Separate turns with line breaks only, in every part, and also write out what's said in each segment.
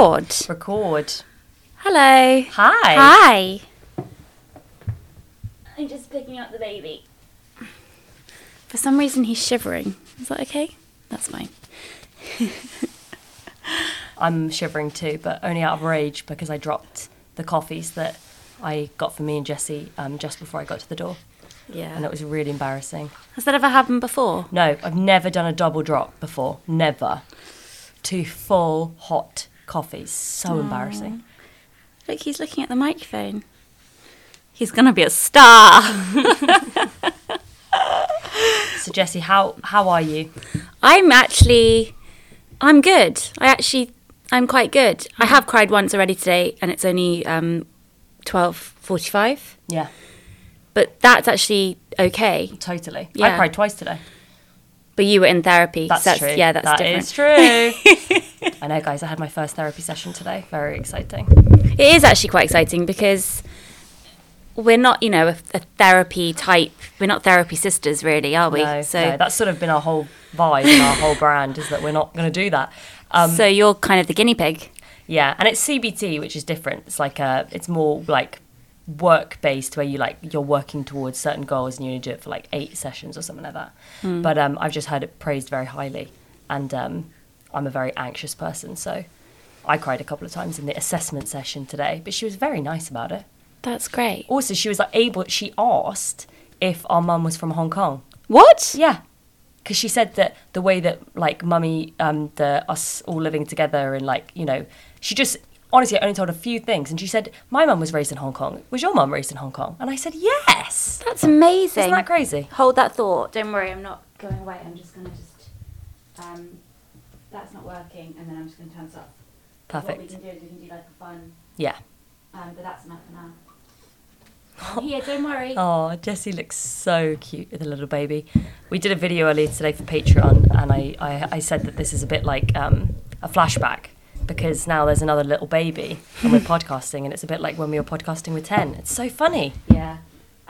record.
Record.
Hello.
Hi.
Hi. I'm just picking up the baby. For some reason, he's shivering. Is that okay? That's fine.
I'm shivering too, but only out of rage because I dropped the coffees that I got for me and Jesse um, just before I got to the door,
Yeah.
and it was really embarrassing.
Has that ever happened before?
No, I've never done a double drop before. Never. Two full hot coffees. So embarrassing.
Look, he's looking at the microphone. He's gonna be a star.
So Jessie, how how are you?
I'm actually, I'm good. I actually, I'm quite good. I have cried once already today, and it's only um, twelve forty-five.
Yeah,
But that's actually okay.
totally.
Yeah.
I cried twice today.
But you were in therapy.
That's,
so
true.
Yeah, that's
That
different.
That is true. I know, guys. I had my first therapy session today. Very exciting.
It is actually quite exciting because we're not, you know, a, a therapy type. We're not therapy sisters, really, are we?
No,
so,
no, that's sort of been our whole vibe and our whole brand is that we're not going to do that. Um,
so you're kind of the guinea pig.
yeah, and it's CBT, which is different. It's like a, it's more like work based, where you like you're working towards certain goals and you only do it for like eight sessions or something like that.
Hmm.
But um, I've just heard it praised very highly, and um, I'm a very anxious person, so I cried a couple of times in the assessment session today. But she was very nice about it.
That's great.
Also, she was like able. She asked if our mum was from Hong Kong.
What?
Yeah, because she said that the way that like mummy, um, the us all living together and like you know, she just honestly only told a few things, and she said my mum was raised in Hong Kong. Was your mum raised in Hong Kong? And I said yes.
That's amazing.
Isn't that crazy?
Hold that thought. Don't worry, I'm not going away. I'm just going to just. Um, that's not working, and then I'm just going to turn this off. What we can do is we can do like a fun.
Yeah.
Um, but that's enough for now. I'm here, don't worry.
Oh, Jessie looks so cute with a little baby. We did a video earlier today for Patreon, and I, I, I said that this is a bit like um, a flashback because now there's another little baby and we're podcasting, and it's a bit like when we were podcasting with 10. It's so funny.
Yeah.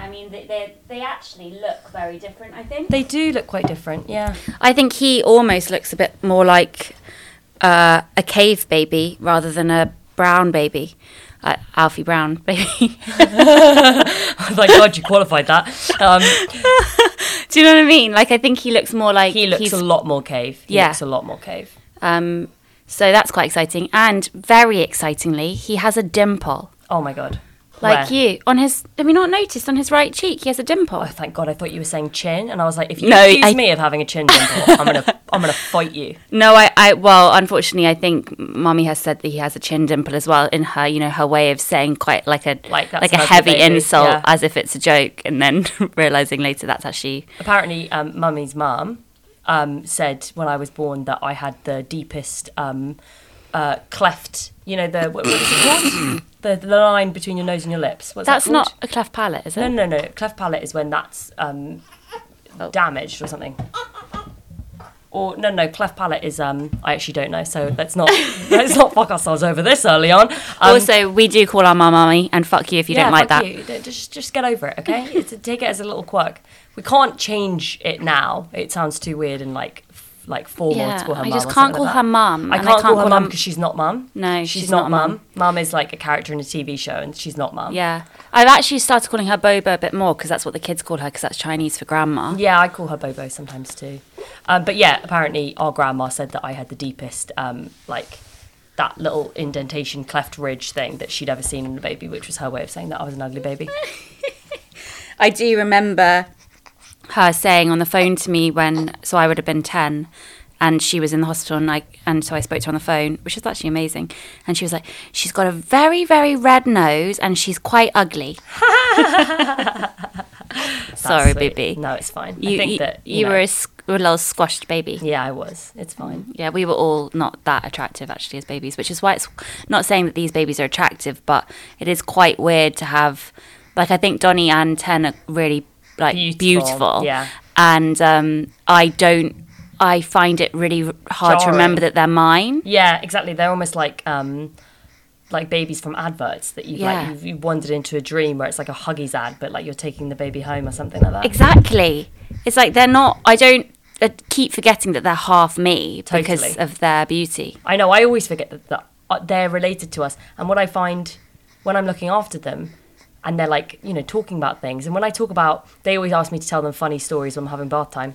I mean, they, they, they actually look very different, I think.
They do look quite different, yeah.
I think he almost looks a bit more like uh, a cave baby rather than a brown baby. Uh, Alfie Brown baby.
Thank God you qualified that. Um,
Do you know what I mean? Like, I think he looks more like
he looks
he's,
a lot more cave. He
Yeah.
looks a lot more cave.
Um, so that's quite exciting. And very excitingly, he has a dimple.
Oh my God.
Like
Where?
you. On his, have you not noticed on his right cheek, he has a dimple?
Oh, thank God. I thought you were saying chin, and I was like, if you
No,
accuse
I-
me of having a chin dimple, I'm gonna, I'm gonna fight you.
No, I, I, well, unfortunately, I think Mommy has said that he has a chin dimple as well in her, you know, her way of saying quite like a,
Like,
like a heavy
baby,
insult
yeah.
as if it's a joke and then realizing later that's actually,
Apparently, um, Mummy's mum um, said when I was born that I had the deepest um, uh, cleft. You know the what, what is it called? the, the line between your nose and your lips. What's
that's
that
not a cleft palate, is it?
No, no, no. Cleft palate is when that's um,
Oh.
damaged or something. Or no, no. Cleft palate is um. I actually don't know. So let's not let's not fuck ourselves over this early on. Um,
also, we do call our mum mummy and fuck you if you
yeah,
don't like that.
you. Just just get over it, okay? it's, take it as a little quirk. We can't change it now. It sounds too weird and like like four
Yeah,
to call her
I
mum.
just can't call
like
her mum.
I
and
can't, call her mum because she's not mum.
No,
she's,
she's
not,
not
mum.
mum.
Is like a character in a TV show, and she's not mum.
Yeah. I've actually started calling her Boba a bit more because that's what the kids call her because that's Chinese for grandma.
Yeah, I call her Bobo sometimes too. Um, but yeah, apparently our grandma said that I had the deepest, um, like that little indentation cleft ridge thing that she'd ever seen in a baby, which was her way of saying that I was an ugly baby.
I do remember her saying on the phone to me when, so I would have been 10 and she was in the hospital and I, and so I spoke to her on the phone, which is actually amazing. And she was like, she's got a very, very red nose and she's quite ugly. Sorry,
sweet.
baby.
No, it's fine.
You,
I think
you,
that
you
know,
were a little squashed baby.
Yeah, I was. It's fine.
Yeah, we were all not that attractive actually as babies, which is why it's not saying that these babies are attractive, but it is quite weird to have like I think Donnie and Ten are really like
Beautiful,
beautiful.
yeah.
And um I don't I find it really hard to remember that they're mine.
Yeah, exactly. They're almost like um, like babies from adverts that you've
Yeah.
like you've, you've wandered into a dream where it's like a Huggies ad, but like you're taking the baby home or something like that.
Exactly. It's like they're not I don't I keep forgetting that they're half me because of their beauty.
I know. I always forget that, that uh, they're related to us. And what I find when I'm looking after them, and they're like, you know, talking about things, and when I talk about, they always ask me to tell them funny stories when I'm having bath time.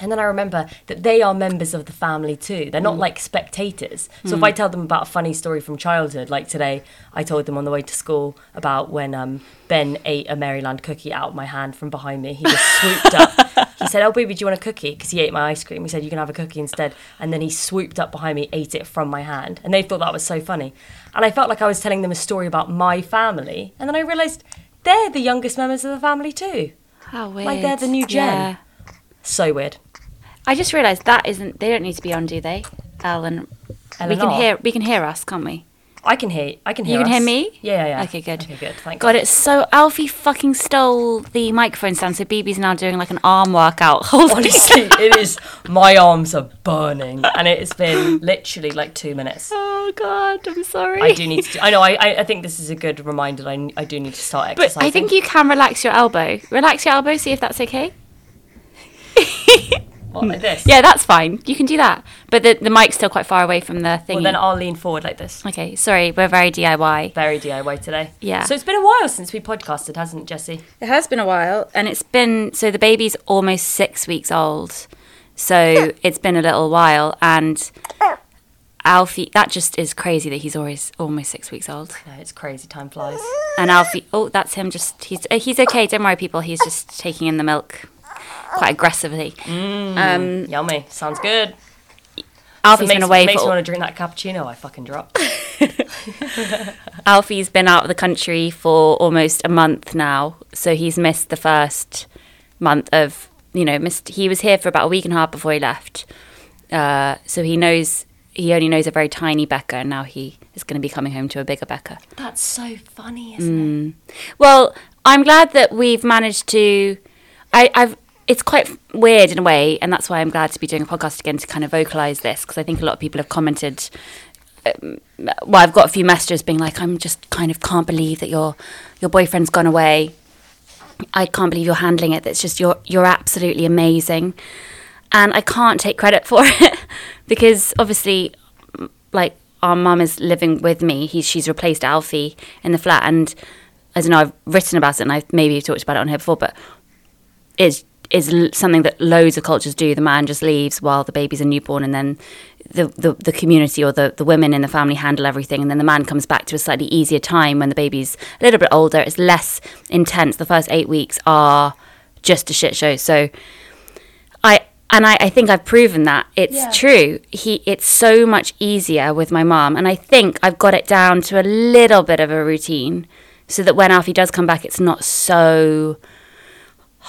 And then I remember that they are members of the family too. They're not like spectators. So if I tell them about a funny story from childhood, like today, I told them on the way to school about when um, Ben ate a Maryland cookie out of my hand from behind me. He just swooped up. He said, "Oh, baby, do you want a cookie?" Because he ate my ice cream. He said, "You can have a cookie instead." And then he swooped up behind me, ate it from my hand, and they thought that was so funny. And I felt like I was telling them a story about my family, and then I realised they're the youngest members of the family too.
How weird.
Like they're the new gen.
Yeah.
So weird.
I just realised that isn't. They don't need to be on, do they? Ellen. We can hear. We can hear us, can't we?
I can hear. I can hear.
You can hear me?
Yeah, yeah, yeah.
Okay, good.
Okay, good. Thank you.
God, it's so Alfie fucking stole the microphone stand, so BB's now doing like an arm workout. Holding
Honestly, it is. My arms are burning, and it's been literally like two minutes.
Oh God, I'm sorry.
I do need to. Do, I know. I, I. I think this is a good reminder. I. I do need to start exercising. But.
I think you can relax your elbow. Relax your elbow. See if that's okay.
What, like this.
Yeah, that's fine. You can do that. But the the mic's still quite far away from the thing.
Well, then I'll lean forward like this.
okay, sorry, we're very DIY.
Very DIY today.
Yeah.
So it's been a while since we podcasted, hasn't it, Jesse?
It has been a while, and it's been so the baby's almost six weeks old, so it's been a little while, and Alfie. That just is crazy that he's always almost six weeks old,
No, it's crazy. Time flies.
and Alfie. Oh, that's him. Just he's uh, he's okay. Don't worry, people. He's just taking in the milk quite aggressively. Um,
Yummy. Sounds good.
Alfie's
makes,
been away
makes
for
me want to drink that cappuccino I fucking dropped.
Alfie's been out of the country for almost a month now, so he's missed the first month of you know missed. He was here for about a week and a half before he left, uh, so he knows he only knows a very tiny Becca, and now he is going to be coming home to a bigger Becca.
That's so funny, isn't it?
Well, I'm glad that we've managed to. I, I've. It's quite weird in a way, and that's why I'm glad to be doing a podcast again to kind of vocalize this because I think a lot of people have commented. Um, well, I've got a few messages being like, "I'm just kind of can't believe that your your boyfriend's gone away. I can't believe you're handling it. That's just you're you're absolutely amazing." And I can't take credit for it because obviously, like our mum is living with me. He's she's replaced Alfie in the flat, and I don't know. I've written about it, and I've maybe talked about it on here before, but is is something that loads of cultures do. The man just leaves while the baby's a newborn, and then the, the, the community or the, the women in the family handle everything, and then the man comes back to a slightly easier time when the baby's a little bit older. It's less intense. The first eight weeks are just a shit show. So I and I, I think I've proven that it's
Yeah.
true. He it's so much easier with my mom, and I think I've got it down to a little bit of a routine, so that when Alfie does come back, it's not so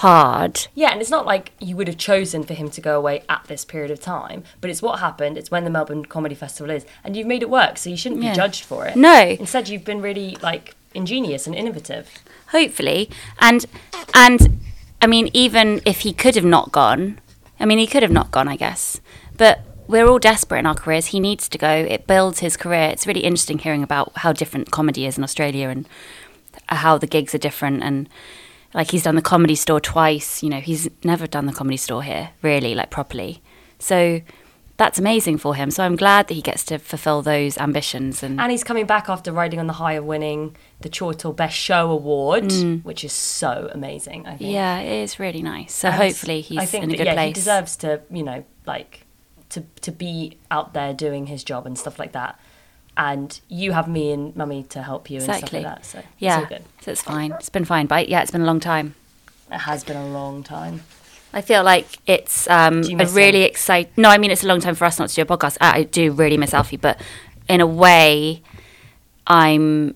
hard.
Yeah, and it's not like you would have chosen for him to go away at this period of time, but it's what happened. It's when the Melbourne Comedy Festival is, and you've made it work, so you shouldn't
Yeah.
be judged for it.
No.
Instead, you've been really like ingenious and innovative.
hopefully and and i mean even if he could have not gone i mean he could have not gone i guess but we're all desperate in our careers he needs to go it builds his career it's really interesting hearing about how different comedy is in australia and how the gigs are different and like he's done the comedy store twice you know he's never done the comedy store here really like properly so that's amazing for him so i'm glad that he gets to fulfill those ambitions and
And he's coming back after riding on the high of winning the Chortle Best Show Award, which is so amazing. I think.
Mm. yeah it is really nice so
And
hopefully he's
I think
in a good
yeah,
place
he deserves to, you know, like to to be out there doing his job and stuff like that. And you have me and mummy to help you and
Exactly.
stuff like that. So
Yeah,
it's all good.
so it's fine. It's been fine, but yeah, it's been a long time.
It has been a long time.
I feel like it's um, a really exciting. No, I mean it's a long time for us not to do a podcast. I, I do really miss Alfie, but in a way, I'm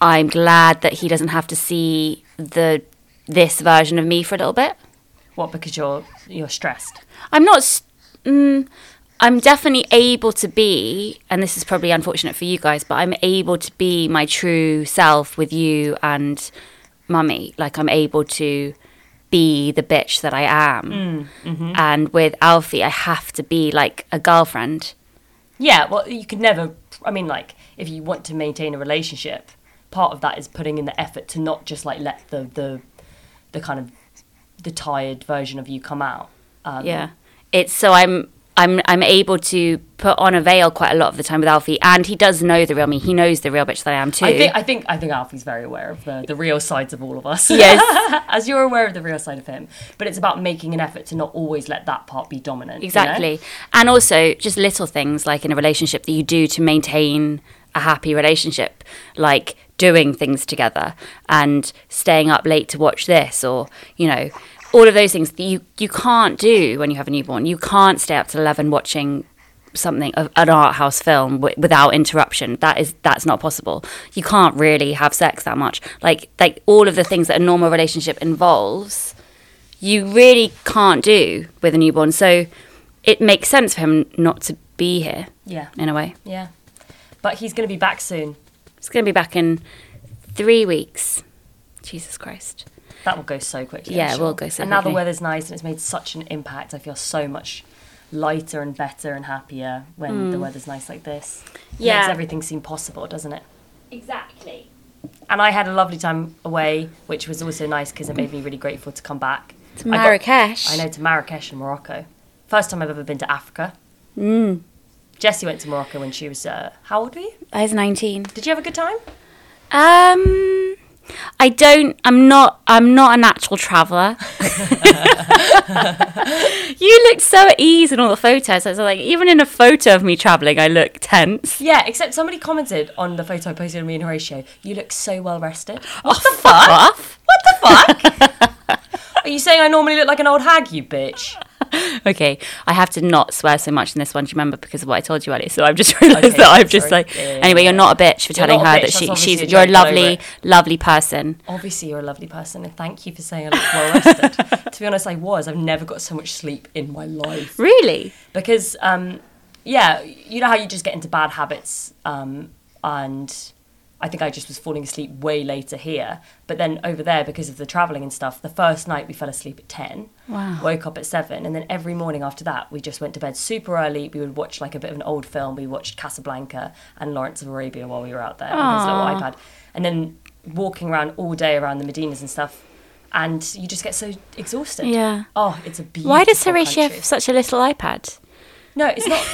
I'm glad that he doesn't have to see the this version of me for a little bit.
What? Because you're you're stressed.
I'm not. Mm, I'm definitely able to be, and this is probably unfortunate for you guys, but I'm able to be my true self with you and mummy. Like I'm able to be the bitch that I am. And with Alfie, I have to be like a girlfriend.
Yeah. Well, you could never. I mean, like, if you want to maintain a relationship, part of that is putting in the effort to not just like let the the the kind of the tired version of you come out. Um,
Yeah. It's so I'm I'm I'm able to put on a veil quite a lot of the time with Alfie, and he does know the real me. He knows the real bitch that I am too.
I think I think I think Alfie's very aware of the, the real sides of all of us.
Yes.
as you're aware of the real side of him. But it's about making an effort to not always let that part be dominant. you know?
Exactly. And also just little things like in a relationship that you do to maintain a happy relationship, like doing things together and staying up late to watch this or, you know, all of those things that you, you can't do when you have a newborn. You can't stay up till 11 watching something a- an art house film w- without interruption that is that's not possible you can't really have sex that much like like all of the things that a normal relationship involves you really can't do with a newborn. So it makes sense for him not to be here
Yeah.
in a way.
Yeah. But he's going to be back soon.
He's going to be back in three weeks. Jesus Christ.
That will go so quickly. I'm
Yeah, it will go so
And now the weather's nice and it's made such an impact. I feel so much lighter and better and happier when the weather's nice like this. It.
Yeah.
Makes everything seem possible, doesn't it?
Exactly.
And I had a lovely time away, which was also nice because it made me really grateful to come back.
To
I got-
Marrakesh.
I know to Marrakesh in Morocco. First time I've ever been to Africa.
Mm.
Jessie went to Morocco when she was uh, how old were you?
I was 19.
Did you have a good time?
Um, I don't. I'm not. I'm not a natural traveller. you looked so at ease in all the photos. I was like, even in a photo of me travelling, I look tense.
Yeah, except somebody commented on the photo I posted on me and Horatio. You look so well rested.
Oh, what the fuck off?
What the fuck? Are you saying I normally look like an old hag, you bitch?
Okay, I have to not swear so much in this one. Do you remember because of what I told you earlier? So I've just realised
Okay,
that I've just like.
Yeah, yeah,
anyway, you're not a bitch for
You're
telling her
bitch,
that she, she's you're a
joke, get over
lovely, lovely person.
Obviously, you're a lovely person, and thank you for saying I look well rested. to be honest, I was. I've never got so much sleep in my life.
Really?
because um, yeah, you know how you just get into bad habits, um, and I think I just was falling asleep way later here. But then over there, because of the traveling and stuff, the first night we fell asleep at ten,
Wow.
woke up at seven, and then every morning after that, we just went to bed super early. We would watch like a bit of an old film. We watched Casablanca and Lawrence of Arabia while we were out there on his little iPad, and then walking around all day around the Medinas and stuff. And you just get so exhausted.
Yeah.
Oh, it's a beautiful.
Why does Horatio have such a little iPad?
No, it's not.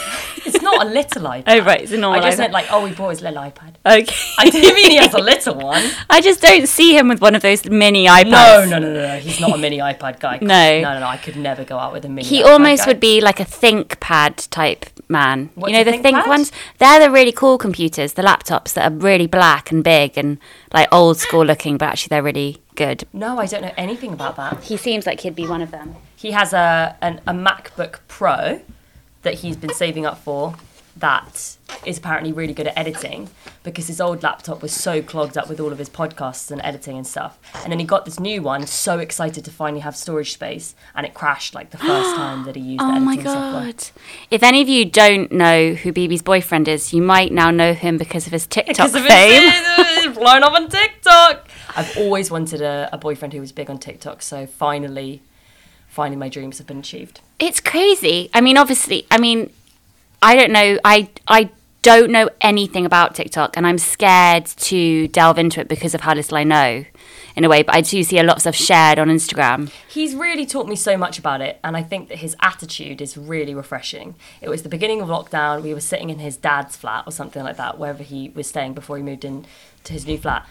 It's not a little oh, iPad.
Oh, right, it's a normal
I just
iPad.
meant like, oh, we bought his little iPad.
Okay.
I didn't mean he has a little one.
I just don't see him with one of those mini iPads.
No, no, no, no, no. He's not a mini iPad guy.
No.
no, no, no. I could never go out with a mini.
He
iPad
almost
guy.
would be like a ThinkPad type man.
What's
you know
a
the Think
ThinkPad?
ones? They're the really cool computers, the laptops that are really black and big and like old school looking, but actually they're really good.
No, I don't know anything about that.
He seems like he'd be one of them.
He has a an, a MacBook Pro that he's been saving up for. That is apparently really good at editing because his old laptop was so clogged up with all of his podcasts and editing and stuff. And then he got this new one, so excited to finally have storage space, and it crashed like the first time that he used the
Oh my
software.
god. If any of you don't know who BB's boyfriend is, you might now know him because of his TikTok
Because of
fame.
his blown up on TikTok. I've always wanted a, a boyfriend who was big on TikTok, so finally, finally, my dreams have been achieved.
It's crazy. I mean, obviously, I mean, I don't know. I I don't know anything about TikTok, and I'm scared to delve into it because of how little I know, in a way. But I do see a lot of stuff shared on Instagram.
He's really taught me so much about it, and I think that his attitude is really refreshing. It was the beginning of lockdown. We were sitting in his dad's flat or something like that, wherever he was staying before he moved in to his new flat,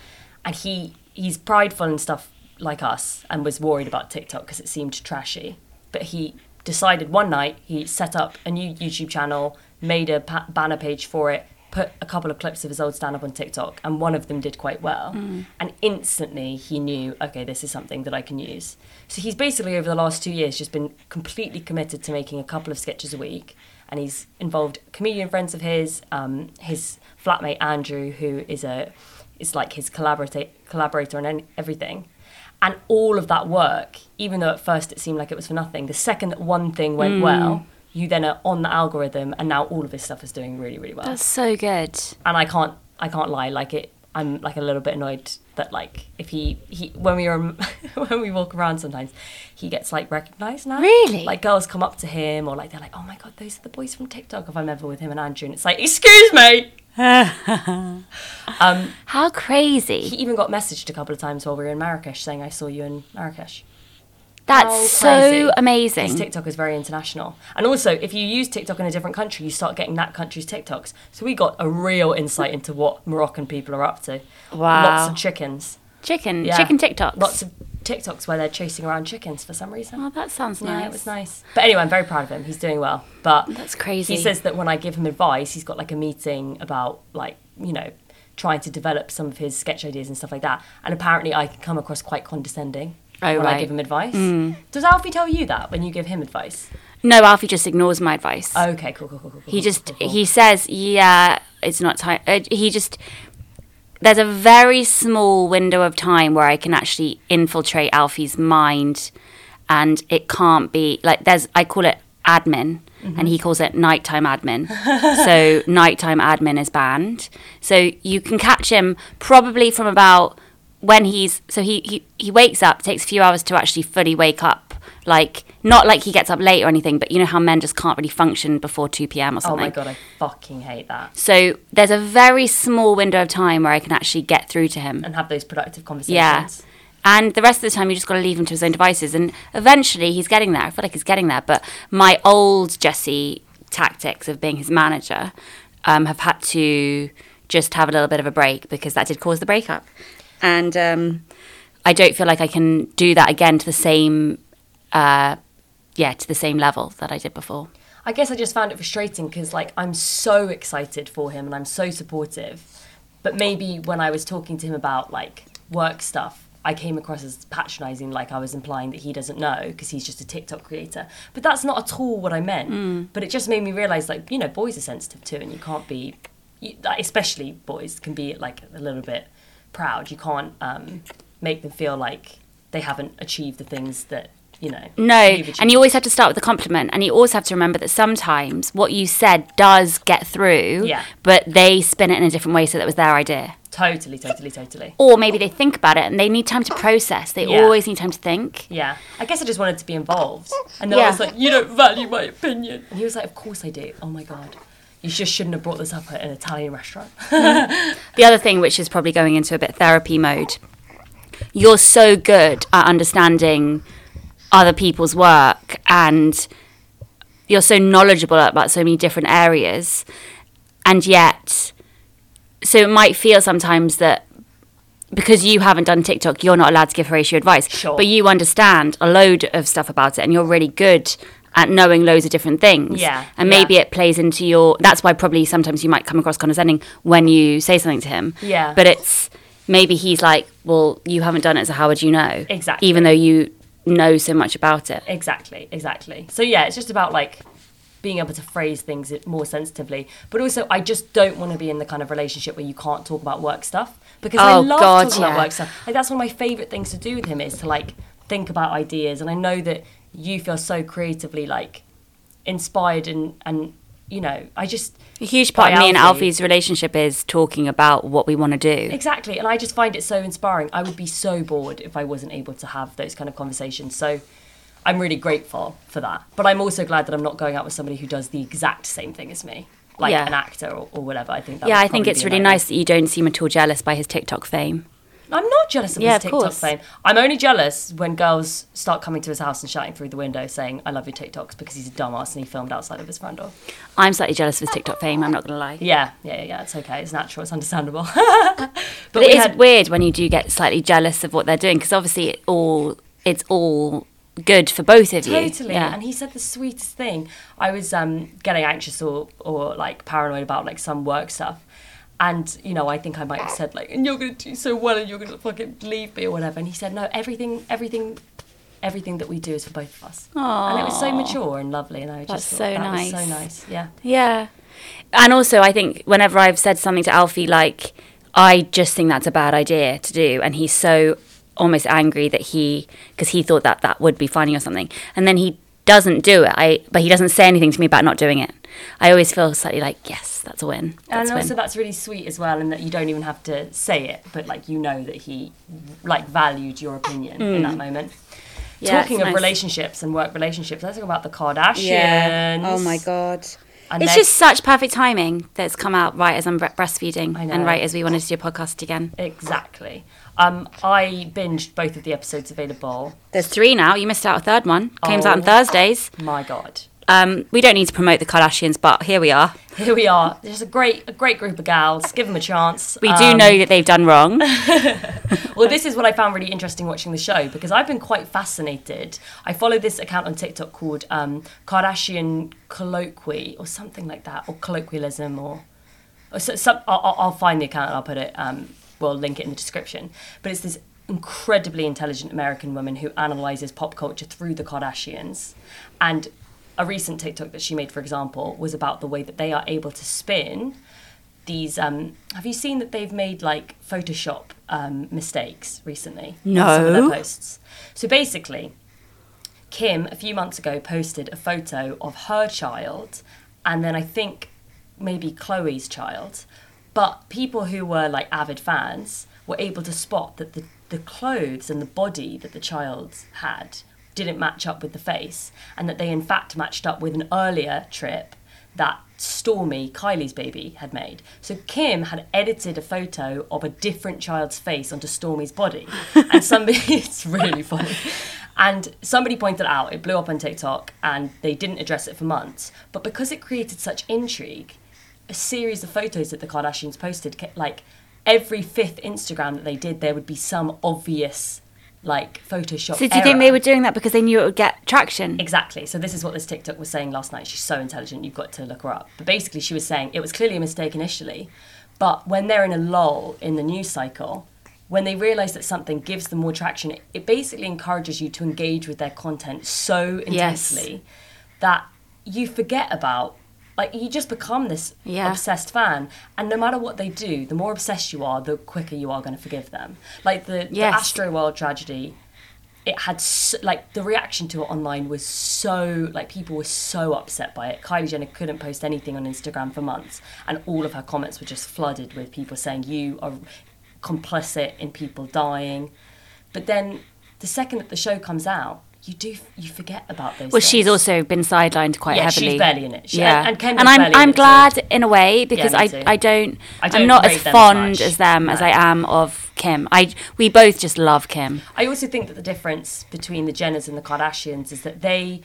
and he he's prideful and stuff like us, and was worried about TikTok because it seemed trashy. But he decided one night he set up a new YouTube channel, made a pa- banner page for it, put a couple of clips of his old stand up on TikTok, and one of them did quite well. And instantly he knew, okay, this is something that I can use. So he's basically over the last two years just been completely committed to making a couple of sketches a week. And he's involved comedian friends of his, um, his flatmate Andrew, who is a is like his collaborator collaborator on everything. And all of that work, even though at first it seemed like it was for nothing, the second that one thing went hmm. well, you then are on the algorithm, and now all of this stuff is doing really, really well.
That's so good.
and I can't I can't lie like it I'm like a little bit annoyed that like if he he when we are when we walk around sometimes he gets like recognized now.
Really?
like girls come up to him or like they're like oh my god those are the boys from TikTok if I'm ever with him and Andrew. And it's like excuse me um
How crazy.
he even got messaged a couple of times while we were in Marrakesh saying I saw you in Marrakesh
That's so
crazy. Because
amazing.
TikTok is very international. And also, if you use TikTok in a different country, you start getting that country's TikToks. So we got a real insight into what Moroccan people are up to.
Wow.
Lots of chickens.
Chicken,
Yeah.
chicken TikToks.
Lots of TikToks where they're chasing around chickens for some reason.
Oh, that sounds
Yeah,
nice.
it was nice. But anyway, I'm very proud of him. He's doing well. But
That's crazy.
he says that when I give him advice, he's got like a meeting about like, you know, trying to develop some of his sketch ideas and stuff like that. And apparently I can come across quite condescending
Oh,
when I
right. Mm.
give him advice. Does Alfie tell you that when you give him advice?
No, Alfie just ignores my advice.
Okay, cool, cool, cool, cool.
he
cool,
just
cool, cool.
he says, "Yeah, it's not time." Uh, he just there's a very small window of time where I can actually infiltrate Alfie's mind, and it can't be like there's. I call it admin. And he mm-hmm. calls it nighttime admin. so nighttime admin is banned. So you can catch him probably from about when he's so he, he he wakes up takes a few hours to actually fully wake up like not like he gets up late or anything but you know how men just can't really function before 2 p.m or something.
Oh my god, I fucking hate that.
so there's a very small window of time where I can actually get through to him.
And have those productive conversations.
Yeah. And the rest of the time, you just got to leave him to his own devices. And eventually, he's getting there. I feel like he's getting there. But my old Jesse tactics of being his manager um, have had to just have a little bit of a break because that did cause the breakup. And um, I don't feel like I can do that again to the same, uh, yeah, to the same level that I did before.
I guess I just found it frustrating because like I'm so excited for him and I'm so supportive, but maybe when I was talking to him about like work stuff, I came across as patronising, like I was implying that he doesn't know because he's just a TikTok creator. But that's not at all what I meant. But it just made me realise, like you know, boys are sensitive too, and you can't be, you, especially boys can be like a little bit proud. You can't um, make them feel like they haven't achieved the things that you know.
No, and you always have to start with a compliment, and you always have to remember that sometimes what you said does get through,
Yeah.
but they spin it in a different way so that was their idea.
Totally, totally, totally.
Or maybe they think about it and they need time to process. They
Yeah.
always need time to think.
Yeah, I guess I just wanted to be involved. And then
Yeah.
I was like, you don't value my opinion. And he was like, of course I do. Oh my God. You just shouldn't have brought this up at an Italian restaurant.
The other thing, which is probably going into a bit therapy mode, you're so good at understanding other people's work and you're so knowledgeable about so many different areas. And yet, so it might feel sometimes that because you haven't done TikTok, you're not allowed to give Horatio advice.
Sure.
But you understand a load of stuff about it and you're really good at knowing loads of different things.
Yeah,
And
yeah.
maybe it plays into your. That's why probably sometimes you might come across condescending when you say something to him.
Yeah.
But it's maybe he's like, well, you haven't done it, so how would you know?
Exactly.
Even though you know so much about it.
exactly, exactly. So yeah, it's just about like being able to phrase things more sensitively. But also, I just don't want to be in the kind of relationship where you can't talk about work stuff because I
Oh,
love
God,
talking
yeah.
about work stuff. Like that's one of my favorite things to do with him is to like think about ideas. And I know that you feel so creatively like inspired and and you know, I just
A huge part of me and Alfie's relationship is talking about what we want to do.
Exactly, and I just find it so inspiring. I would be so bored if I wasn't able to have those kind of conversations. So I'm really grateful for that. But I'm also glad that I'm not going out with somebody who does the exact same thing as me, like
Yeah.
an actor or, or whatever. I think. That
yeah, I think it's really nice that you don't seem at all jealous by his TikTok fame.
I'm not jealous of
Yeah,
his
of
TikTok
course.
fame. I'm only jealous when girls start coming to his house and shouting through the window saying, "I love your TikToks" because he's a dumbass and he filmed outside of his front door.
I'm slightly jealous of his TikTok fame, I'm not going to lie.
Yeah, yeah, yeah. It's okay. It's natural. It's understandable.
But
we
it is
had-
weird when you do get slightly jealous of what they're doing because obviously it all it's all good for both of you.
Totally.
Yeah.
And he said the sweetest thing. I was um, getting anxious or, or like paranoid about like some work stuff. And, you know, I think I might have said like, and you're going to do so well and you're going to fucking leave me or whatever. And he said, no, everything, everything, everything that we do is for both of us. And it was so mature and lovely. And I just
That's
thought
so
that was so
nice.
nice. Yeah.
Yeah. And also, I think whenever I've said something to Alfie, like, I just think that's a bad idea to do. And he's so almost angry that he, because he thought that that would be funny or something. And then he doesn't do it. I, but he doesn't say anything to me about not doing it. I always feel slightly like, yes, that's a win. That's
and
a win.
also that's really sweet as well, and that you don't even have to say it, but like you know that he like valued your opinion in that moment.
Mm. Yeah,
Talking of
nice.
relationships and work relationships, let's talk about the Kardashians.
Yeah. Oh my god.
And
It's just such perfect timing that's come out right as I'm bre- breastfeeding and right as we wanted to do a podcast again.
exactly. Um, I binged both of the episodes available.
There's three now. You missed out a third one. Comes out on
Oh.
Thursdays.
My God.
Um, we don't need to promote the Kardashians, but here we are.
Here we are. There's a great, a great group of gals. Give them a chance.
We do
Um,
know that they've done wrong.
Well, this is what I found really interesting watching the show because I've been quite fascinated. I follow this account on TikTok called um, Kardashian Colloquy or something like that, or colloquialism, or, or so, I'll, I'll- I'll find the account and I'll put it. Um, we'll link it in the description. But it's this incredibly intelligent American woman who analyzes pop culture through the Kardashians, and a recent TikTok that she made, for example, was about the way that they are able to spin these um have you seen that they've made like photoshop um mistakes recently on some of
No.
their posts so basically kim a few months ago posted a photo of her child and then i think maybe Khloé's child but people who were like avid fans were able to spot that the, the clothes and the body that the child had didn't match up with the face and that they in fact matched up with an earlier trip that Stormi, Kylie's baby, had made. So Kim had edited a photo of a different child's face onto Stormi's body. And somebody, it's really funny. And somebody pointed out, it blew up on TikTok and they didn't address it for months. But because it created such intrigue, a series of photos that the Kardashians posted, like every fifth Instagram that they did, there would be some obvious, like, Photoshop.
So do you think they were doing that because they knew it would get traction?
Exactly. So this is what this TikTok was saying last night. She's so intelligent, you've got to look her up. But basically, she was saying it was clearly a mistake initially, but when they're in a lull in the news cycle, when they realize that something gives them more traction, it, it basically encourages you to engage with their content so
Yes.
intensely that you forget about. Like you just become this
Yeah.
obsessed fan, and no matter what they do, the more obsessed you are, the quicker you are going to forgive them. Like the, the Astroworld tragedy, it had so, like the reaction to it online was so like people were so upset by it. Kylie Jenner couldn't post anything on Instagram for months, and all of her comments were just flooded with people saying you are complicit in people dying. But then the second that the show comes out, you do you forget about those.
Well, she's also been sidelined quite
Yeah, she's
heavily.
barely in it. She-
yeah,
and- and
and I'm I'm glad in a way because
me
I. I don't
I don't
I'm not as
as
fond
much.
as them as I am of Kim. I we both just love Kim.
I also think that the difference between the Jenners and the Kardashians is that they,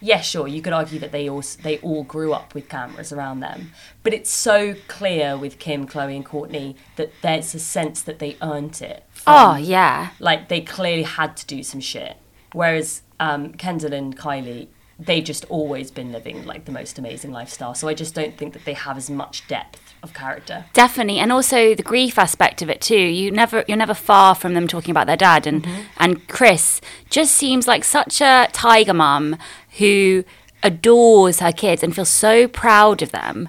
yeah, sure, you could argue that they all they all grew up with cameras around them, but it's so clear with Kim, Khloé, and Kourtney that there's a sense that they earned it. from-
Oh yeah,
like they clearly had to do some shit. Whereas um, Kendall and Kylie, they've just always been living like the most amazing lifestyle. So I just don't think that they have as much depth of character.
definitely, and also the grief aspect of it too. You never you're never far from them talking about their dad, and
Mm-hmm.
and Kris just seems like such a tiger mum who adores her kids and feels so proud of them.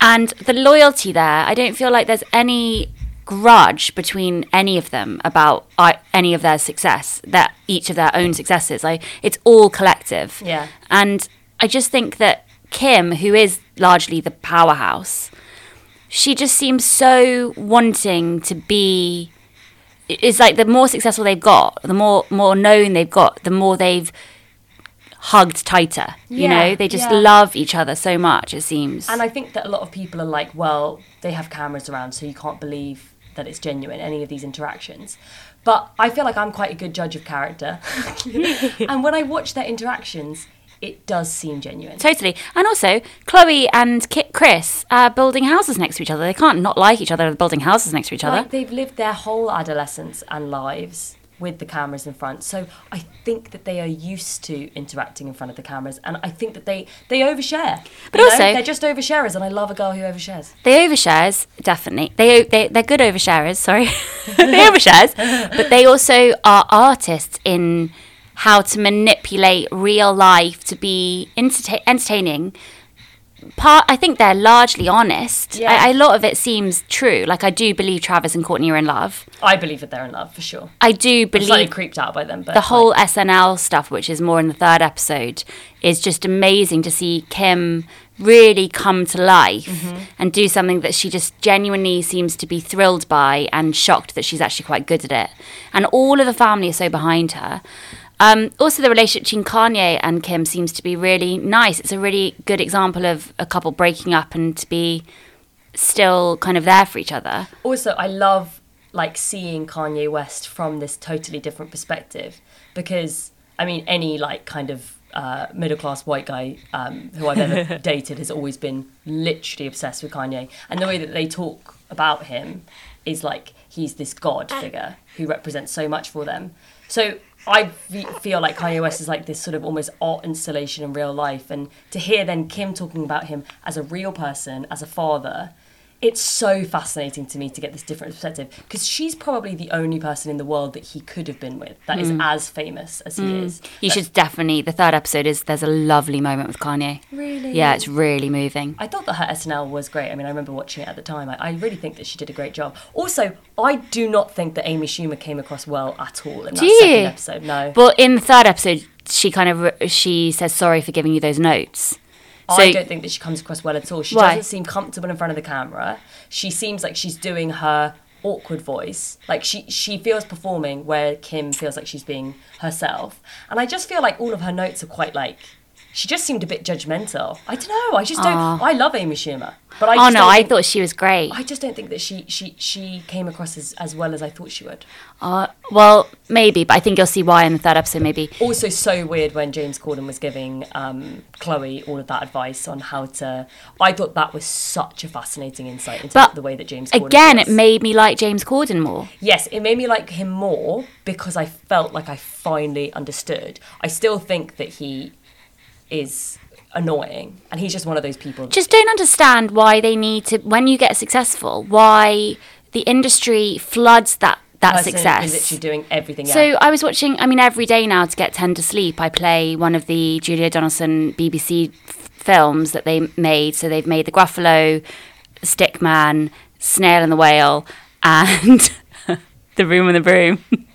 And the loyalty there, I don't feel like there's any grudge between any of them about uh, any of their success, that each of their own successes. Like it's all collective.
Yeah.
And I just think that Kim, who is largely the powerhouse, she just seems so wanting to be it's like the more successful they've got, the more more known they've got, the more they've hugged tighter. You
Yeah,
know, they just
yeah.
love each other so much. It seems.
And I think that a lot of people are like, well, they have cameras around, so you can't believe that it's genuine, any of these interactions. But I feel like I'm quite a good judge of character. and when I watch their interactions, it does seem genuine.
Totally. And also, Khloé and Kit Kris are building houses next to each other. They can't not like each other. They're building houses next to each other.
Like they've lived their whole adolescence and lives with the cameras in front. So I think that they are used to interacting in front of the cameras, and I think that they they overshare.
But
You know?
also-
they're just oversharers, and I love a girl who overshares.
They overshares, definitely. They, they they're good oversharers. Sorry, they overshares, but they also are artists in how to manipulate real life to be enterta- entertaining. Part, I think they're largely honest.
Yeah.
I, a lot of it seems true. Like I do believe Travis and Kourtney are in love.
I believe that they're in love for sure.
I do
I'm slightly
believe
creeped out by them, but
the whole SNL stuff, which is more in the third episode, is just amazing to see Kim really come to life
Mm-hmm.
and do something that she just genuinely seems to be thrilled by and shocked that she's actually quite good at it. And all of the family are so behind her. Um, also, the relationship between Kanye and Kim seems to be really nice. It's a really good example of a couple breaking up and to be still kind of there for each other.
Also, I love like seeing Kanye West from this totally different perspective because I mean, any like kind of uh, middle class white guy um, who I've ever dated has always been literally obsessed with Kanye, and the way that they talk about him is like he's this god figure who represents so much for them. So I feel like Kanye West is like this sort of almost art installation in real life, and to hear then Kim talking about him as a real person, as a father, it's so fascinating to me to get this different perspective because she's probably the only person in the world that he could have been with that is mm. as famous as he mm. is.
You should definitely. The third episode is there's a lovely moment with Kanye.
Really?
Yeah, it's really moving.
I thought that her SNL was great. I mean, I remember watching it at the time. I, I really think that she did a great job. Also, I do not think that Amy Schumer came across well at all in that
Do
second
you?
episode. No.
But in the third episode, she kind of she says sorry for giving you those notes. So
I don't think that she comes across well at all. She
Why?
doesn't seem comfortable in front of the camera. She seems like she's doing her awkward voice. Like she she feels performing where Kim feels like she's being herself. And I just feel like all of her notes are quite like she just seemed a bit judgmental. I don't know. I just don't. I love Amy Schumer, but I
oh no, I thought she was great.
I just don't think that she she she came across as, as well as I thought she would.
Uh, well, maybe, but I think you'll see why in the third episode. Maybe
Also, so weird when James Corden was giving um, Khloé all of that advice on how to. I thought that was such a fascinating insight into
But
the way that James Corden
again, it made me like James Corden more.
Yes, it made me like him more because I felt like I finally understood. I still think that he is annoying, and he's just one of those people.
Just don't understand why they need to. When you get successful, why the industry floods that that success.
literally doing everything.
So. I was watching. I mean, every day now to get ten to sleep, I play one of the Julia Donaldson BBC f- films that they made. So they've made the Gruffalo, Stickman, Snail and the Whale, and the Room and the Broom.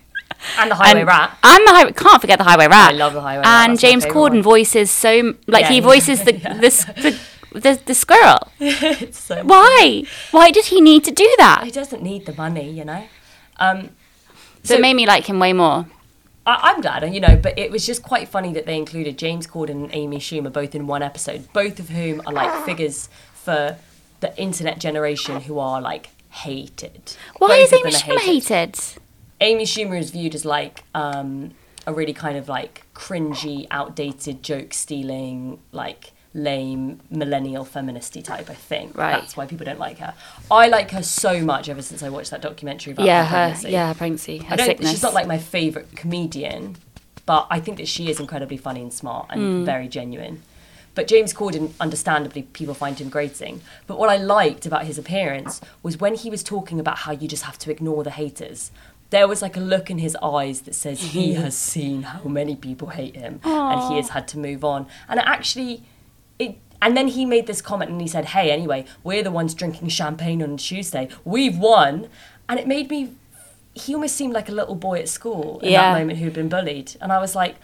and the Highway
and,
Rat.
And the highway. Can't forget the Highway Rat.
I love the Highway Rat,
And James Corden
one.
voices so like
Yeah,
he voices the, the, s- the the the squirrel.
It's so
Why? Why did he need to do that?
He doesn't need the money, you know. Um,
So it made me like him way more.
I, I'm glad, you know, but it was just quite funny that they included James Corden and Amy Schumer both in one episode, both of whom are like figures for the internet generation who are like hated.
Why
Both
is Amy Schumer hated?
Amy Schumer is viewed as like um, a really kind of like cringy, outdated, joke stealing, like lame millennial feministy type. I think
Right.
that's why people don't like her. I like her so much ever since I watched that documentary about
Yeah,
her pregnancy.
yeah, her pregnancy, her
I don't.
sickness.
She's not like my favorite comedian, but I think that she is incredibly funny and smart and
Mm.
very genuine. But James Corden, understandably, people find him grating. But what I liked about his appearance was when he was talking about how you just have to ignore the haters. There was like a look in his eyes that says he mm-hmm. has seen how many people hate him and he has had to move on. And it actually, it. And then he made this comment and he said, "Hey, anyway, we're the ones drinking champagne on Tuesday. We've won." And it made me he almost seemed like a little boy at school in
Yeah.
that moment who'd been bullied. And I was like,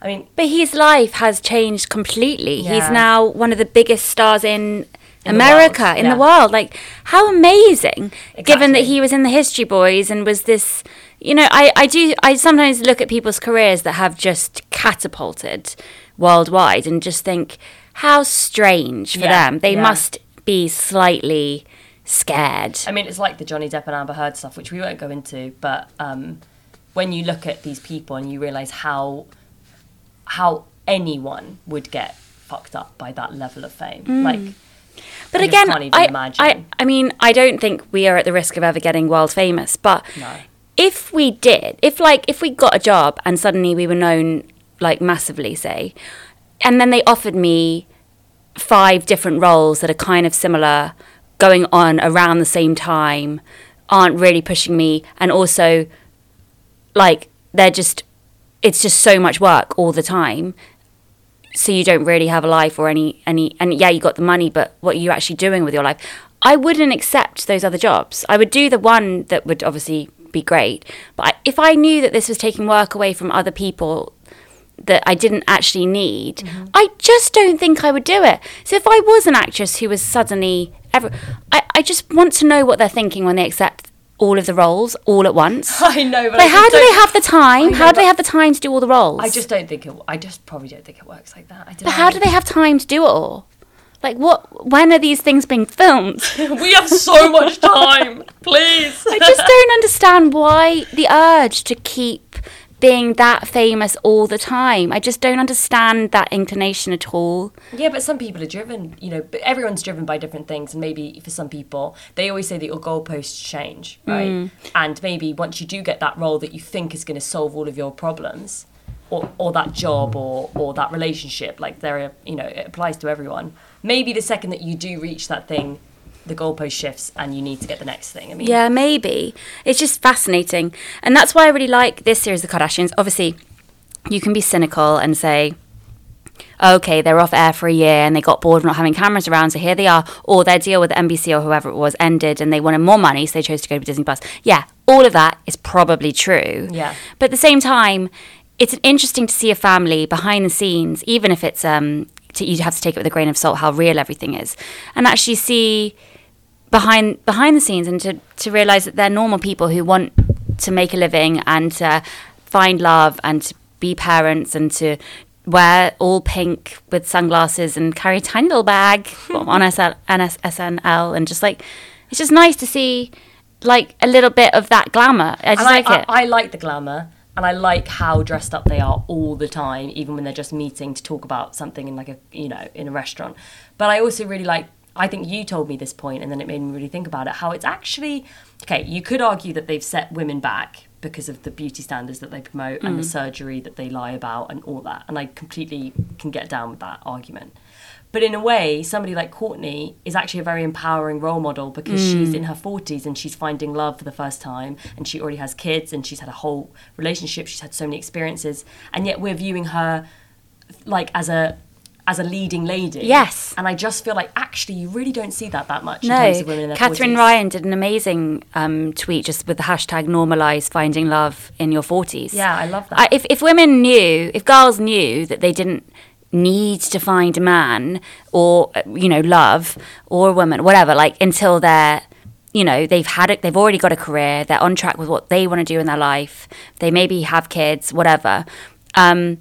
I mean,
But his life has changed completely. He's now one of the biggest stars in,
In
America,
world,
in
yeah.
the world. Like, how amazing! Given that he was in the History Boys and was this, you know, I, I do, I sometimes look at people's careers that have just catapulted worldwide and just think, how strange for
Yeah,
them. They
yeah.
must be slightly scared.
I mean, it's like the Johnny Depp and Amber Heard stuff, which we won't go into. But um, when you look at these people and you realise how how anyone would get fucked up by that level of fame, like
But
I
again, I,
imagine.
I, I mean, I don't think we are at the risk of ever getting world famous. But
No.
if we did, if like if we got a job and suddenly we were known like massively, say, and then they offered me five different roles that are kind of similar, going on around the same time, aren't really pushing me, and also like they're just, it's just so much work all the time so you don't really have a life or any any and yeah you got the money but what are you actually doing with your life? I wouldn't accept those other jobs. I would do the one that would obviously be great but I, if i knew that this was taking work away from other people that i didn't actually need mm-hmm. i just don't think i would do it. So if i was an actress who was suddenly ever I, I just want to know what they're thinking when they accept all of the roles all at once.
I know, but
Like,
I
how do they have the time?
I
How do they have the time to do all the roles?
I just don't think it. I just probably don't think it works like that. I don't
But how do they have time to do it all? Like, what? When are these things being filmed?
we have so much time, please.
I just don't understand why the urge to keep being that famous all the time. I just don't understand that inclination at all.
Yeah, but some people are driven, you know, but everyone's driven by different things. And maybe for some people, they always say that your goalposts change, right?
Mm.
And maybe once you do get that role that you think is going to solve all of your problems, or, or that job or, or that relationship, like there are, you know, it applies to everyone. Maybe the second that you do reach that thing, the goalpost shifts and you need to get the next thing. I mean,
Yeah, maybe. It's just fascinating. And that's why I really like this series, of Kardashians. Obviously, you can be cynical and say, okay, they're off air for a year and they got bored of not having cameras around, so here they are. Or their deal with NBC or whoever it was ended and they wanted more money, so they chose to go to Disney Plus. Yeah, all of that is probably true.
Yeah.
But at the same time, it's interesting to see a family behind the scenes, even if it's um, to, you have to take it with a grain of salt how real everything is, and actually see behind behind the scenes and to to realize that they're normal people who want to make a living and to find love and to be parents and to wear all pink with sunglasses and carry a tiny little bag on SL, SNL and just like it's just nice to see like a little bit of that glamour. I just
I,
like it.
I, I like the glamour and I like how dressed up they are all the time, even when they're just meeting to talk about something in like a you know in a restaurant. But I also really like. I think you told me this point, and then it made me really think about it. How it's actually okay. You could argue that they've set women back because of the beauty standards that they promote and the mm. surgery that they lie about and all that. And I completely can get down with that argument. But in a way, somebody like Kourtney is actually a very empowering role model because she's mm. in her 40s and she's finding love for the first time and she already has kids and she's had a whole relationship. She's had so many experiences. And yet we're viewing her like as a as a leading lady.
Yes.
And I just feel like actually you really don't see that that much in terms
No,
of women in their
Katherine
40s.
Ryan did an amazing um, tweet just with the hashtag normalize finding love in your 40s.
Yeah, I love that.
I, if, if women knew, if girls knew that they didn't need to find a man or, uh, you know, love or a woman, whatever, like until they're, you know, they've had it, they've already got a career, they're on track with what they want to do in their life, they maybe have kids, whatever. Um,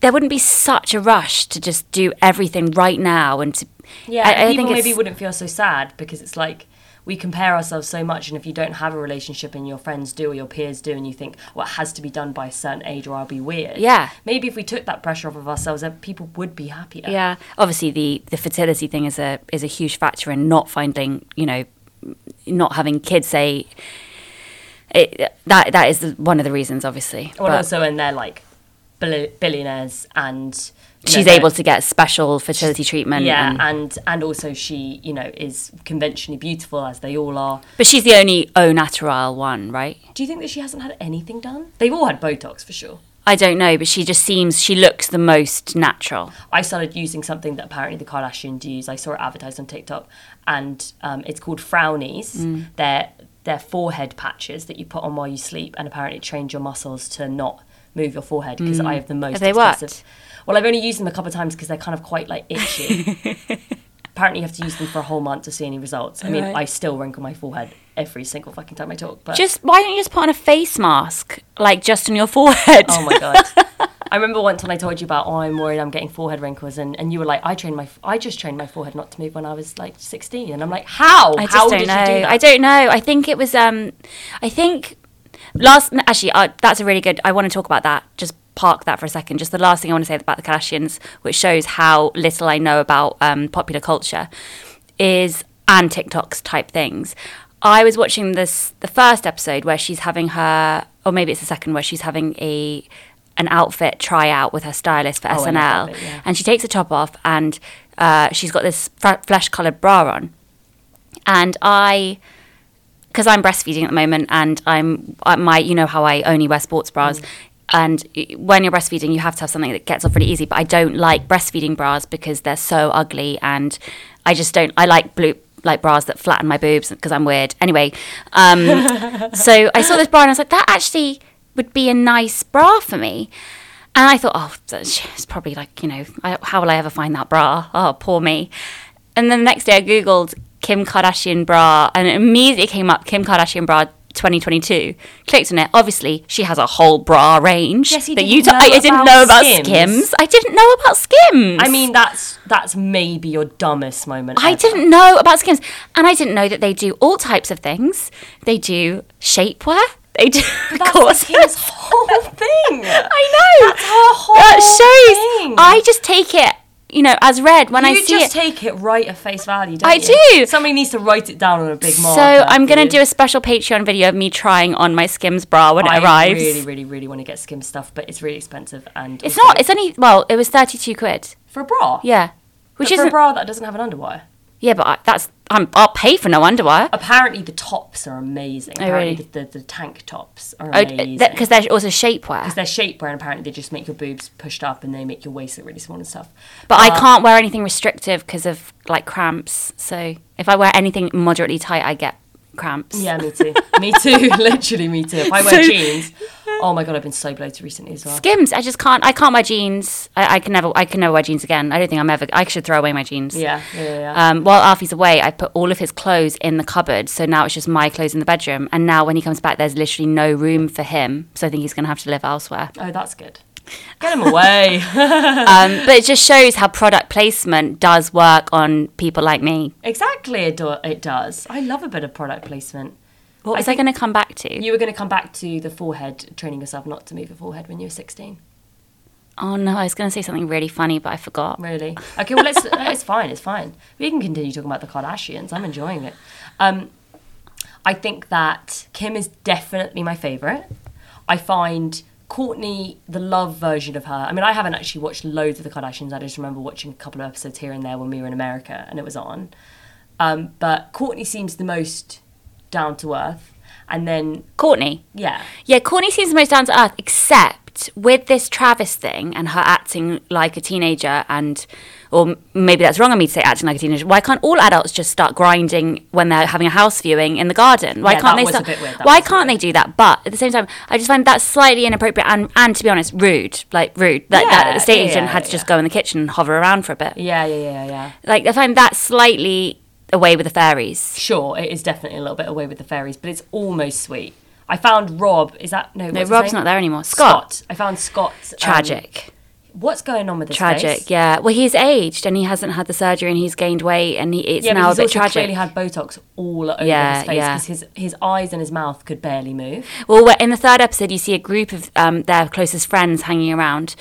there wouldn't be such a rush to just do everything right now and to
Yeah,
I- I
people
think
maybe wouldn't feel so sad because it's like we compare ourselves so much, and if you don't have a relationship and your friends do or your peers do, and you think, well, it has to be done by a certain age or I'll be weird.
Yeah.
Maybe if we took that pressure off of ourselves, people would be happier.
Yeah, obviously the the fertility thing is a is a huge factor in not finding you know not having kids. Say it, that that is the, one of the reasons, obviously.
Well,
But
also, and they're like billionaires, and you know,
she's able to get special fertility treatment.
Yeah,
and-
and and also she, you know, is conventionally beautiful as they all are.
but she's the only au natural one, right?
Do you think that she hasn't had anything done? They've all had Botox for sure.
I don't know, but she just seems she looks the most natural.
I started using something that apparently the Kardashians use. I saw it advertised on TikTok, and um, it's called Frownies.
Mm.
They're they're forehead patches that you put on while you sleep, and apparently it trains your muscles to not move your forehead because I have the most.
Mm. Have they worked?
Well, I've only used them a couple of times because they're kind of quite like itchy. apparently, you have to use them for a whole month to see any results. I mean,
Right.
I still wrinkle my forehead every single fucking time I talk. But
Just why don't you just put on a face mask, like just on your forehead?
Oh my god! I remember once when I told you about, oh, I'm worried I'm getting forehead wrinkles, and, and you were like, I trained my, I just trained my forehead not to move when I was like 16, and I'm like, how?
I just
how
don't
did
know.
you do that?
I don't know. I think it was. Um, I think last. Actually, uh, that's a really good. I want to talk about that. Just park that for a second. Just the last thing I want to say about the Kardashians, which shows how little I know about um, popular culture, is and TikToks type things. I was watching this the first episode where she's having her, or maybe it's the second where she's having a an outfit tryout with her stylist for
Oh,
SNL,
bit, yeah.
and she takes the top off and uh, she's got this f- flesh colored bra on, and I because I'm breastfeeding at the moment and I'm I, my you know how I only wear sports bras. And when you're breastfeeding, you have to have something that gets off really easy. But I don't like breastfeeding bras because they're so ugly, and I just don't. I like blue like bras that flatten my boobs because I'm weird. Anyway, um, so I saw this bra and I was like, that actually would be a nice bra for me. And I thought, oh, that's- it's probably like, you know, I, how will I ever find that bra? Oh, poor me. And then the next day I Googled, Kim Kardashian bra, and it immediately came up Kim Kardashian bra 2022. Clicked on it. Obviously, she has a whole bra range
Yes, you
that you. T- I, I didn't know about
Skims.
Skims. I didn't know about Skims.
I mean, that's that's maybe your dumbest moment.
I
ever.
didn't know about Skims, and I didn't know that they do all types of things. They do shapewear. They do
That's
corsets.
Kim's whole thing.
I know.
That's her whole
that shows.
thing.
I just take it, you know, as read when I see it.
you just take it right at face value, don't
I
you?
do.
Somebody needs to write it down on a big
so. I'm gonna do a special Patreon video of me trying on my Skims bra when I it
I
arrives.
really, really, really want to get Skims stuff, but it's really expensive and
It's not. It's only well. It was thirty two quid.
for a bra.
Yeah, which is
for a bra that doesn't have an underwire.
Yeah, but I, that's I'm, I'll pay for no underwear.
Apparently, the tops are amazing.
Oh,
apparently,
really?
the, the, the tank tops are
Oh,
amazing.
because they're also shapewear.
Because they're shapewear and apparently they just make your boobs pushed up and they make your waist look really small and stuff.
But I can't wear anything restrictive because of like cramps. So if I wear anything moderately tight, I get cramps.
Yeah, me too. me too. Literally, me too. If I wear
So-
jeans, oh my god, I've been so bloated recently as well.
Skims, I just can't. I can't wear jeans. I, I can never. I can never wear jeans again. I don't think I'm ever. I should throw away my jeans.
Yeah, yeah, yeah.
Um, while Alfie's away, I put all of his clothes in the cupboard, so now it's just my clothes in the bedroom. And now when he comes back, there's literally no room for him. So I think he's going to have to live elsewhere.
oh, that's good. Get him away.
um, but it just shows how product placement does work on people like me.
exactly, it, do- it does. I love a bit of product placement.
What
I
was I, going to come back to?
You were going to come back to the forehead, training yourself not to move your forehead when you were 16.
oh no, I was going to say something really funny, but I forgot.
Really? Okay, well, let's, it's fine, it's fine. We can continue talking about the Kardashians. I'm enjoying it. Um, I think that Kim is definitely my favourite. I find Kourtney, the love version of her. I mean, I haven't actually watched loads of the Kardashians. I just remember watching a couple of episodes here and there when we were in America and it was on. Um, but Kourtney seems the most down to earth. And then,
Kourtney.
yeah,
Yeah, Kourtney seems the most down to earth, except with this Travis thing and her acting like a teenager, and or maybe that's wrong of me to say acting like a teenager. Why can't all adults just start grinding when they're having a house viewing in the garden? Why
Yeah,
can't
that
they start?
weird, that
Why can't they do that? But at the same time, I just find that slightly inappropriate and, and to be honest, rude. Like rude. That, that
Yeah,
the estate
yeah,
agent had to just go in the kitchen and hover around for a bit.
yeah, yeah, yeah, yeah.
Like I find that slightly away with the fairies.
Sure, it is definitely a little bit away with the fairies, but it's almost sweet. I found Rob. Is that no?
No, Rob's not there anymore. Scott.
Scott. I found Scott. um,
Tragic.
what's going on with this?
tragic
face?
yeah well he's aged and he hasn't had the surgery and he's gained weight and he, it's
Yeah,
now
but
a bit
also
tragic
clearly had Botox all over
Yeah,
his face
yeah.
because his his eyes and his mouth could barely move.
well in the third episode you see a group of um, their closest friends hanging around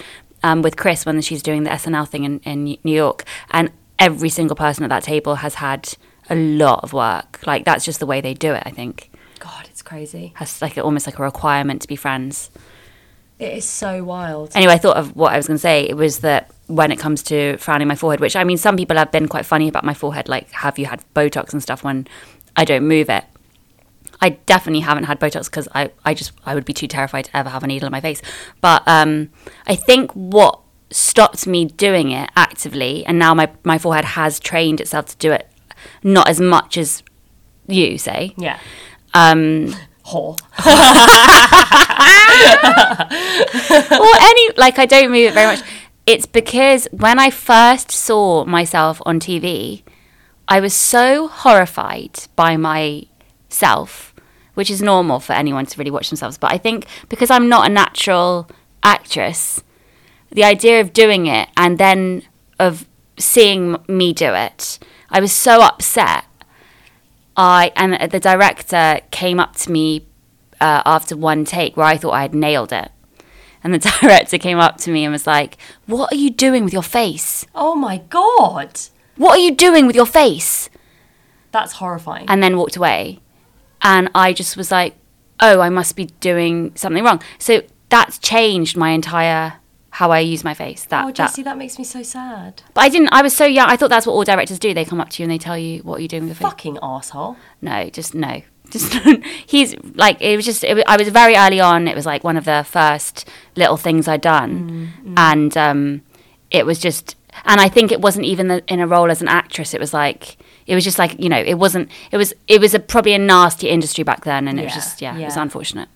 um, with Kris when she's doing the snl thing in, in new york and every single person at that table has had a lot of work like that's just the way they do it i think
God, it's crazy.
has like almost like a requirement to be friends
It is so wild.
anyway i thought of what i was going to say it was that when it comes to frowning my forehead which i mean some people have been quite funny about my forehead like have you had botox and stuff when i don't move it I definitely haven't had Botox because I, I just I would be too terrified to ever have a needle in my face. But um, I think what stopped me doing it actively, and now my, my forehead has trained itself to do it, not as much as you say.
Yeah.
Um,
Whore.
or any like I don't move it very much. It's because when I first saw myself on TV, I was so horrified by myself, which is normal for anyone to really watch themselves. But I think because I'm not a natural actress, the idea of doing it and then of seeing me do it, I was so upset. I and the director came up to me uh, after one take where I thought I had nailed it. And the director came up to me and was like, What are you doing with your face?
Oh my god.
What are you doing with your face?
That's horrifying.
And then walked away. And I just was like, Oh, I must be doing something wrong. So that's changed my entire how I use my face. That,
oh,
that
that makes me so sad.
but I didn't I was so young, I thought that's what all directors do. They come up to you and they tell you what you're doing with your face.
Fucking asshole.
no, just no. Just he's like it was just it was, I was very early on. It was like one of the first little things I'd done, and um, it was just. And I think it wasn't even the, in a role as an actress. It was like it was just like you know it wasn't. It was it was a, probably a nasty industry back then, and it was just yeah, it was unfortunate.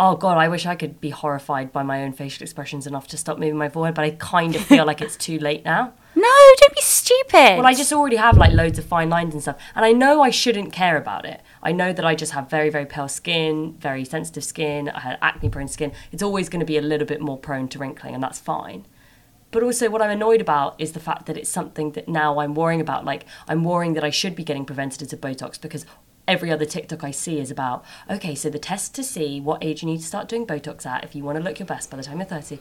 Oh god, I wish I could be horrified by my own facial expressions enough to stop moving my forehead, but I kind of feel like it's too late now.
No, don't be stupid.
Well, I just already have like loads of fine lines and stuff, and I know I shouldn't care about it. I know that I just have very, very pale skin, very sensitive skin. I had acne-prone skin. It's always going to be a little bit more prone to wrinkling, and that's fine. But also, what I'm annoyed about is the fact that it's something that now I'm worrying about. Like, I'm worrying that I should be getting preventative Botox because every other TikTok I see is about, okay, so the test to see what age you need to start doing Botox at if you want to look your best by the time you're 30.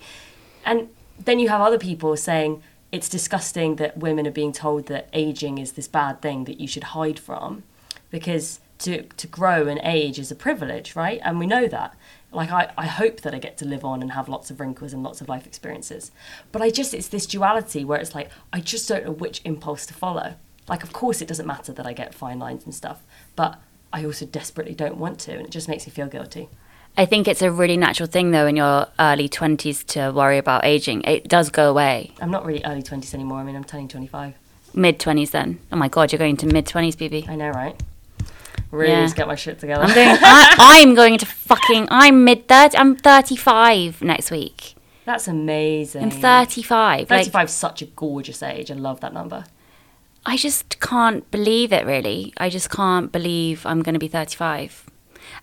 And then you have other people saying it's disgusting that women are being told that aging is this bad thing that you should hide from because to, to grow and age is a privilege, right? And we know that. Like, I, I hope that I get to live on and have lots of wrinkles and lots of life experiences. But I just, it's this duality where it's like, I just don't know which impulse to follow. Like, of course, it doesn't matter that I get fine lines and stuff, but I also desperately don't want to, and it just makes me feel guilty.
I think it's a really natural thing, though, in your early 20s to worry about aging. It does go away.
I'm not really early 20s anymore. I mean, I'm turning 25.
Mid 20s, then. Oh my God, you're going to mid 20s, BB.
I know, right? Really
Yeah.
get my shit together.
I'm going. I, I'm going to fucking. I'm mid 30. I'm 35 next week.
That's amazing.
I'm 35. Like,
35 is such a gorgeous age. I love that number.
I just can't believe it. Really, I just can't believe I'm going to be 35,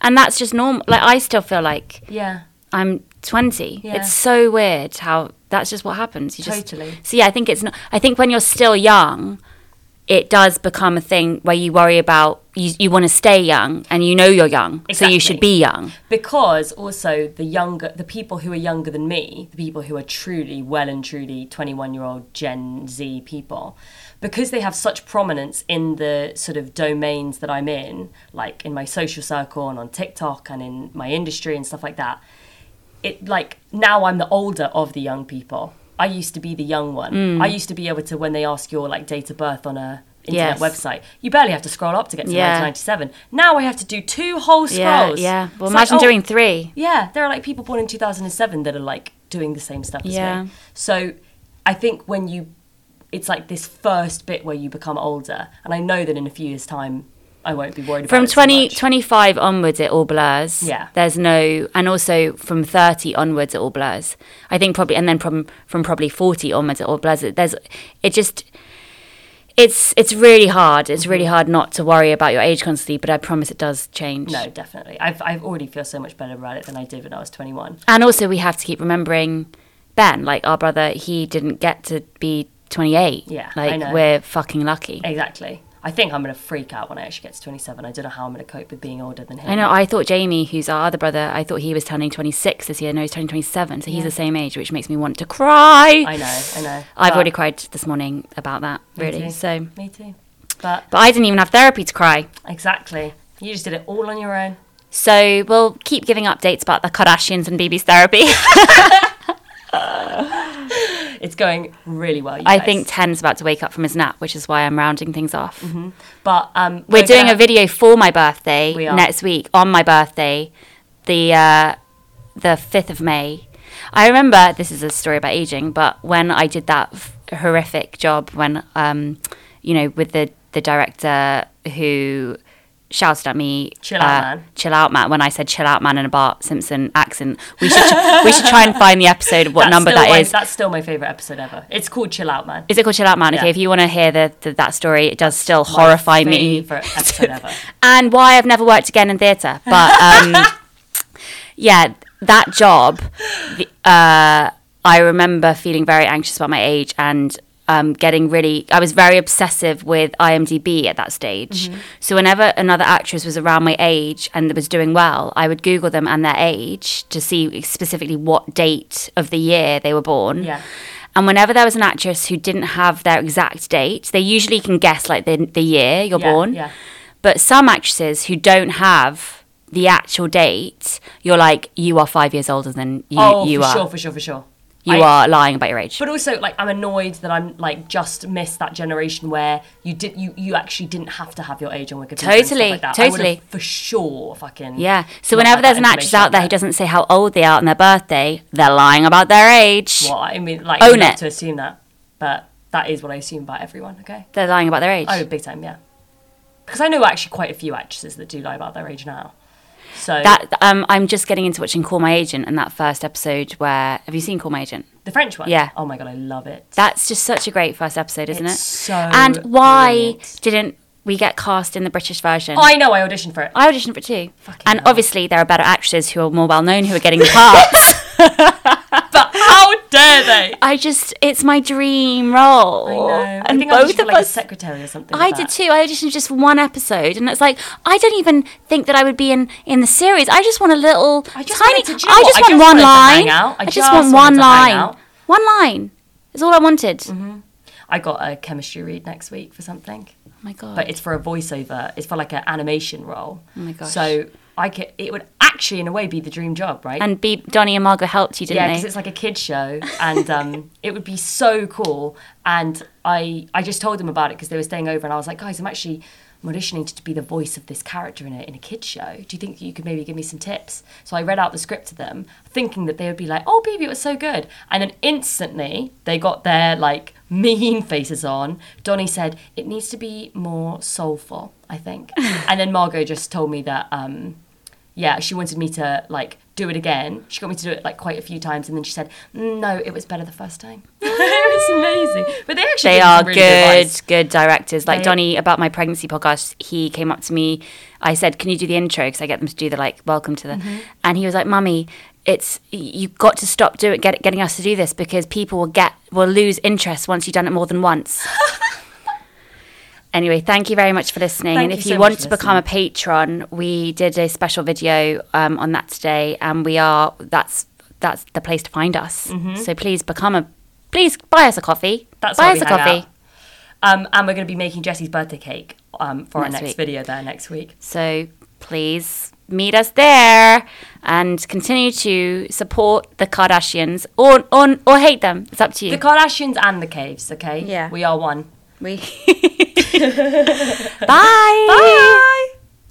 and that's just normal. Like I still feel like
Yeah,
I'm 20.
Yeah.
It's so weird how that's just what happens. You just
Totally.
So yeah, I think it's not. I think when you're still young, it does become a thing where you worry about you. You want to stay young, and you know you're young, so you should be young.
because also the younger, the people who are younger than me, the people who are truly well and truly 21 year old Gen Z people, because they have such prominence in the sort of domains that I'm in, like in my social circle and on TikTok and in my industry and stuff like that. It like now I'm the older of the young people. I used to be the young one.
Mm.
I used to be able to when they ask your like date of birth on a internet
Yes.
website, you barely have to scroll up to get to
Yeah.
1997. Now I have to do two whole
Yeah,
scrolls.
yeah. Well,
It's like,
imagine
oh,
doing three.
yeah, there are like people born in 2007 that are like doing the same stuff as
Yeah.
me. So I think when you, it's like this first bit where you become older, and I know that in a few years' time, I won't be worried about
From
so
20,
much.
25 onwards, it all blurs.
Yeah.
There's no, and also from 30 onwards, it all blurs. I think probably, and then from, from probably 40 onwards, it all blurs. There's, it just, it's, it's really hard. It's
Mm-hmm.
really hard not to worry about your age constantly, but I promise it does change.
No, definitely. I've I've already feel so much better about it than I did when I was 21.
And also, we have to keep remembering Ben, like our brother, he didn't get to be 28.
Yeah,
Like, we're fucking lucky.
Exactly. I think I'm gonna freak out when I actually get to 27. I don't know how I'm gonna cope with being older than him.
I know. I thought Jamie, who's our other brother, I thought he was turning 26 this year. No, he's turning 27. So he's
Yeah.
the same age, which makes me want to cry.
I know. I know.
I've
But-
already cried this morning about that, really. So,
Me too. But
but I didn't even have therapy to cry.
exactly. You just did it all on your own.
So we'll keep giving updates about the Kardashians and BB's therapy.
It's going really well.
I
guys.
think Ten's about to wake up from his nap, which is why I'm rounding things off.
But um,
We're doing
gonna-
a video for my birthday
We
next week on my birthday, the uh, the fifth of May. I remember this is a story about aging, but when I did that f- horrific job, when um, you know, with the the director who shouted at me,
Chill out, man.
chill out, man. When I said chill out, man, in a Bart Simpson accent, we should we should try and find the episode of what
That's
number that
my-
is.
That's still my favorite episode ever. It's called Chill Out, man.
Is it called Chill Out Man? Okay, if you want to hear the, the that story, it does still horrify
my
me.
Favorite episode ever.
and why I've never worked again in theatre. But um, yeah, that job, the, uh, I remember feeling very anxious about my age and um, getting really. I was very obsessive with IMDb at that stage. So whenever another actress was around my age and was doing well, I would Google them and their age to see specifically what date of the year they were born.
Yeah.
And whenever there was an actress who didn't have their exact date, they usually can guess like the the year you're
Yeah,
born.
yeah.
But some actresses who don't have the actual date, you're like, you are five years older than you,
oh,
you
for
are.
sure, for sure, for sure.
You
I-
are lying about your age.
But also, like, I'm annoyed that I'm like just missed that generation where you did you you actually didn't have to have your age on Wikipedia.
Totally,
like that. I
totally.
for sure, fucking.
yeah. So whenever there's an actress out there who doesn't say how old they are on their birthday, they're lying about their age.
Well, I mean, like,
Own it.
to assume that, but that is what I assume about everyone. Okay.
They're lying about their age.
Oh, big time, yeah. Because I know actually quite a few actresses that do lie about their age now. So
That um, I'm just getting into watching Call My Agent, and that first episode where have you seen Call My Agent?
the French one.
Yeah.
Oh my god, I love it.
That's just such a great first episode, isn't
It's
it?
so
and why
brilliant.
didn't we get cast in the British version?
I know. I auditioned for it.
I auditioned for it too.
Fucking
and
hell.
obviously, there are better actresses who are more well known who are getting the parts.
but how dare they?
I just, it's my dream role.
I know. I
And
think I
both
auditioned for
of
like a
us.
secretary or something.
I
like
did
that.
too. I auditioned just for one episode, and it's like I don't even think that I would be in in the series. I just want a little
I just
tiny.
wanted to- do you know
I just
I
want
just
one line.
I
I just
just
want one line. One line is all I wanted.
Mm-hmm. I got a chemistry read next week for something,
Oh my god!
but it's for a voiceover. It's for like an animation role.
Oh my gosh.
So I could. It would actually, in a way, be the dream job, right?
and B, Donnie and Margot helped you, didn't
yeah,
they?
because it's like a kids show, and um, it would be so cool. And I, I just told them about it because they were staying over, and I was like, guys, I'm actually I'm auditioning to be the voice of this character in a in a kids show. Do you think you could maybe give me some tips? So I read out the script to them, thinking that they would be like, oh, baby, it was so good. And then instantly they got their like mean faces on. Donnie said it needs to be more soulful, I think. and then Margot just told me that. Um, yeah, she wanted me to like do it again. She got me to do it like quite a few times, and then she said, "No, it was better the first time." it was amazing. But they actually
they are
really
good,
advice.
good directors. Like
They-
Donnie about my pregnancy podcast, he came up to me. I said, "Can you do the intro?" Because I get them to do the like welcome to the,
Mm-hmm.
and he was like, "Mummy." It's you've got to stop doing get, getting us to do this because people will get will lose interest once you've done it more than once. Anyway, thank you very much for listening.
Thank
and if
you
you want to become a patron, we did a special video um, on that today, and we are that's that's the place to find us. So please become a please buy us a coffee.
Mm-hmm. That's
buy us a coffee.
Um, and we're going to be making Jessie's birthday cake um, for
Next
our next
week.
video there next week.
So please meet us there and continue to support the Kardashians or or, or hate them. It's up to you.
The Kardashians and the Caves, okay?
Yeah.
We are one.
We Bye.
Bye.